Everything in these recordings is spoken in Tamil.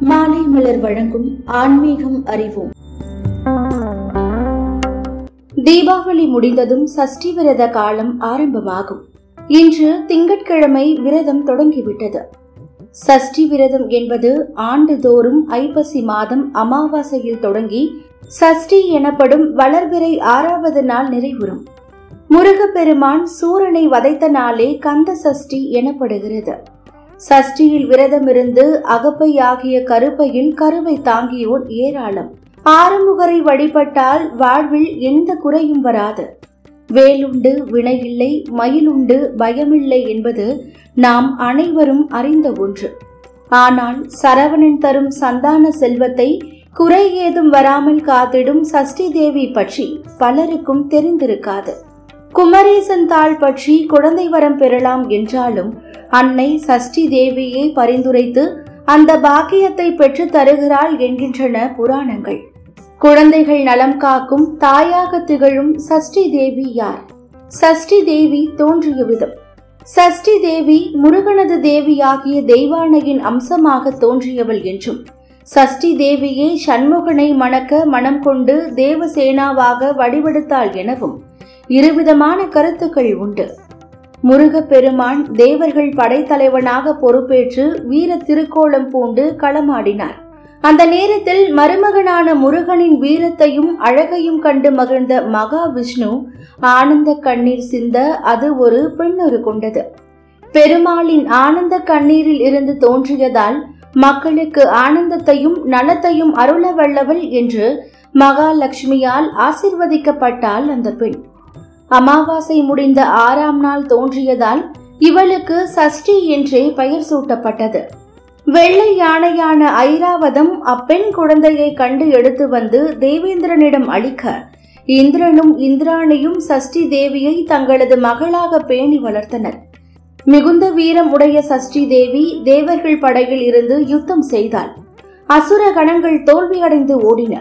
மாலை மலர் வழங்கும் ஆன்மீகம் அறிவோம். தீபாவளி முடிந்ததும் சஷ்டி விரத காலம் ஆரம்பமாகும். இன்று திங்கட்கிழமை விரதம் தொடங்கிவிட்டது. சஷ்டி விரதம் என்பது ஆண்டுதோறும் ஐப்பசி மாதம் அமாவாசையில் தொடங்கி சஷ்டி எனப்படும் வளர்பிறை ஆறாவது நாள் நிறைவுறும். முருகப்பெருமான் சூரனை வதைத்த நாளே கந்த சஷ்டி எனப்படுகிறது. சஷ்டியில் விரதமிருந்து அகப்பையாகிய கருப்பையில் கருவை தாங்கியோர் ஏராளம். ஆறுமுகரை வழிபட்டால் வாழ்வில் எந்த குறையும் வராது. வேலுண்டு வினையில்லை மயிலுண்டு பயமில்லை என்பது நாம் அனைவரும் அறிந்த ஒன்று. ஆனால் சரவணன் தரும் சந்தான செல்வத்தை குறை ஏதும் வராமல் காத்திடும் சஷ்டி தேவி பற்றி பலருக்கும் தெரிந்திருக்காது. குமரேசன் தாள் பற்றி குழந்தை வரம் பெறலாம் என்றாலும் அன்னை சஷ்டி தேவியை பரிந்துரைத்து அந்த பாக்கியத்தை பெற்று தருகிறாள் என்கின்றன புராணங்கள். குழந்தைகள் நலம் காக்கும் தாயாக திகழும் சஷ்டி தேவி யார்? சஷ்டி தேவி தோன்றிய விதம். சஷ்டி தேவி முருகனது தேவியாகிய தெய்வானையின் அம்சமாக தோன்றியவள் என்றும் சஷ்டி தேவியே சண்முகனை மணக்க மனம் கொண்டு தேவசேனாவாக வடிவெடுத்தாள் எனவும் இருவிதமான கருத்துக்கள் உண்டு. முருகப்பெருமான் தேவர்கள் படைத்தலைவனாக பொறுப்பேற்று வீர திருக்கோலம் பூண்டு களமாடினார். அந்த நேரத்தில் மருமகனான முருகனின் வீரத்தையும் அழகையும் கண்டு மகிழ்ந்த மகாவிஷ்ணு ஆனந்த கண்ணீர் சிந்த அது ஒரு பெண்ணொரு கொண்டது. பெருமாளின் ஆனந்த கண்ணீரில் இருந்து தோன்றியதால் மக்களுக்கு ஆனந்தத்தையும் நலத்தையும் அருள வல்லவள் என்று மகாலட்சுமியால் ஆசிர்வதிக்கப்பட்டாள் அந்த பெண். அமாவாசை முடிந்த ஆறாம் நாள் தோன்றியதால் இவளுக்கு சஷ்டி என்றே பெயர் சூட்டப்பட்டது. வெள்ளை யானையான ஐராவதம் அப்பெண் குழந்தையை கண்டு எடுத்து வந்து தேவேந்திரனிடம் அளிக்க இந்திரனும் இந்திராணியும் சஷ்டி தேவியை தங்களது மகளாக பேணி வளர்த்தனர். மிகுந்த வீரம் உடைய சஷ்டி தேவி தேவர்கள் படையில் இருந்து யுத்தம் செய்தாள். அசுர கணங்கள் தோல்வியடைந்து ஓடின.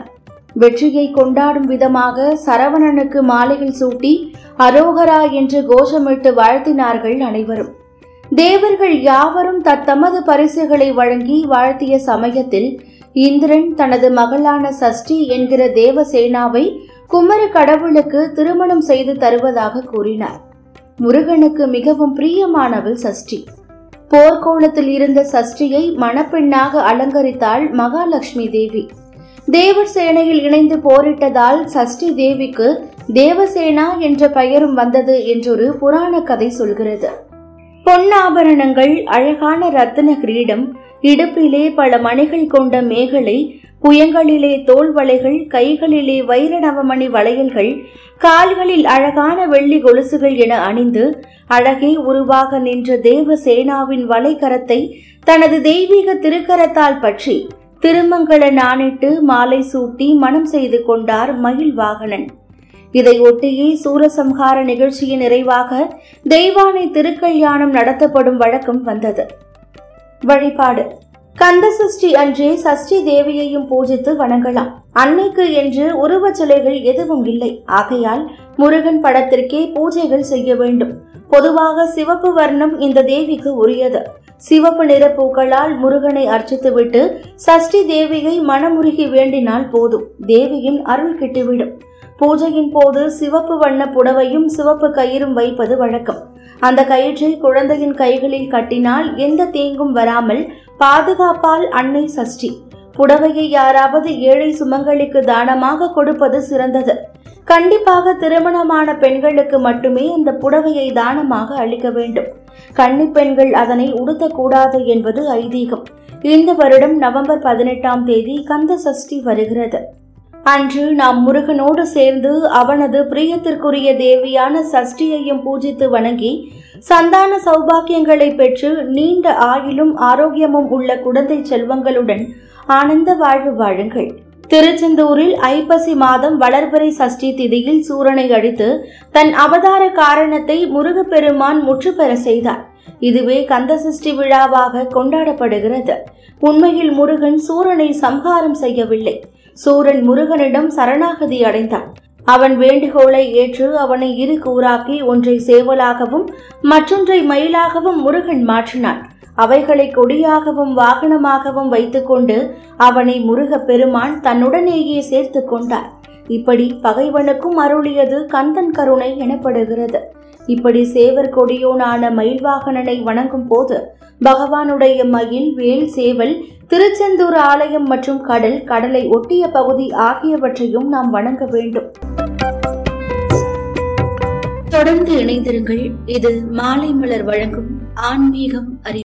வெற்றியை கொண்டாடும் விதமாக சரவணனுக்கு மாலைகள் சூட்டி அரோகரா என்று கோஷமிட்டு வாழ்த்தினார்கள் அனைவரும். தேவர்கள் யாவரும் தத்தமது பரிசுகளை வழங்கி வாழ்த்திய சமயத்தில் இந்திரன் தனது மகளான சஷ்டி என்கிற தேவசேனாவை குமர கடவுளுக்கு திருமணம் செய்து தருவதாக கூறினார். முருகனுக்கு மிகவும் பிரியமானவள் சஷ்டி. போர்க்கோளத்தில் இருந்த சஷ்டியை மணப்பெண்ணாக அலங்கரித்தாள் மகாலட்சுமி தேவி. தேவர் சேனையில் இணைந்து போரிட்டதால் சஷ்டி தேவிக்கு தேவசேனா என்ற பெயரும் வந்தது என்றொரு புராண கதை சொல்கிறது. பொன்னாபரணங்கள் அழகான ரத்தின கிரீடம் இடுப்பிலே பல மணிகள் கொண்ட மேகலை புயங்களிலே தோல் வளைகள் கைகளிலே வைர நவமணி வளையல்கள் கால்களில் அழகான வெள்ளி கொலுசுகள் என அணிந்து அழகே உருவாக நின்ற தேவசேனாவின் வலைக்கரத்தை தனது தெய்வீக திருக்கரத்தால் பற்றி திருமங்கல நாணிட்டு மாலை சூட்டி மனம் செய்து கொண்டார் மயில் வாகனன் இதை ஒட்டியே சூரசம்ஹார நிகழ்ச்சியின் நிறைவாக தெய்வானை திருக்கல்யாணம் நடத்தப்படும் வழக்கம் வந்தது. வழிபாடு. கந்த சஷ்டி அன்றே சஷ்டி தேவியையும் பூஜித்து வணங்கலாம். அன்னைக்கு என்று உருவச் சிலைகள் எதுவும் இல்லை. ஆகையால் முருகன் படத்திற்கே பூஜைகள் செய்ய வேண்டும். பொதுவாக சிவப்பு வர்ணம் இந்த தேவிக்கு உரியது. சிவப்பு நிற பூக்களால் முருகனை அர்ச்சித்துவிட்டு சஷ்டி தேவியை மனமுருகி வேண்டினால் போதும். தேவியின் அருள் கிட்டிவிடும். பூஜையின் போது சிவப்பு வண்ண புடவையும் சிவப்பு கயிறும் வைப்பது வழக்கம். அந்த கயிற்றை குழந்தையின் கைகளில் கட்டினால் எந்த தீங்கும் வராமல் பாதுகாப்பால் அன்னை சஷ்டி. புடவையை யாராவது ஏழை சுமங்களுக்கு தானமாக கொடுப்பது சிறந்தது. கண்டிப்பாக திருமணமான பெண்களுக்கு மட்டுமே இந்த புடவையை தானமாக அளிக்க வேண்டும். கன்னி பெண்கள் அதனை உடுத்தக்கூடாது என்பது ஐதீகம். இந்த வருடம் நவம்பர் பதினெட்டாம் தேதி கந்த சஷ்டி வருகிறது. அன்று நாம் முருகனோடு சேர்ந்து அவனது பிரியத்திற்குரிய தேவியான சஷ்டியையும் பூஜித்து வணங்கி சந்தான சௌபாக்கியங்களை பெற்று நீண்ட ஆயிலும் ஆரோக்கியமும் உள்ள குழந்தை செல்வங்களுடன் ஆனந்த வாழ்வு வாழுங்கள். திருச்செந்தூரில் ஐப்பசி மாதம் வளர்பிறை சஷ்டி திதியில் சூரனை அழித்து தன் அவதார காரணத்தை முருகப்பெருமான் முற்றுப்பெற செய்தார். இதுவே கந்த சஷ்டி விழாவாக கொண்டாடப்படுகிறது. உண்மையில் முருகன் சூரனை சம்ஹாரம் செய்யவில்லை. சூரன் முருகனிடம் சரணாகதி அடைந்தான். அவன் வேண்டுகோளை ஏற்று அவனை இரு கூறாக்கி ஒன்றை சேவலாகவும் மற்றொன்றை மயிலாகவும் முருகன் மாற்றினான். அவைகளை கொடியாகவும் வாகனமாகவும் வைத்துக்கொண்டு அவனை முருக பெருமான் தன்னுடனேயே சேர்த்து கொண்டார். இப்படி பகைவனுக்கும் அருளியது கந்தன் கருணை எனப்படுகிறது. இப்படி சேவர் கொடியோனான மயில்வாகனனை வணங்கும் போது பகவானுடைய மயில் வேல் சேவல் திருச்செந்தூர் ஆலயம் மற்றும் கடல் கடலை ஒட்டிய பகுதி ஆகியவற்றையும் நாம் வணங்க வேண்டும். தொடர்ந்து இணைந்திருங்கள். இது மாலை மலர் வழங்கும் ஆன்மீகம் அறிவு.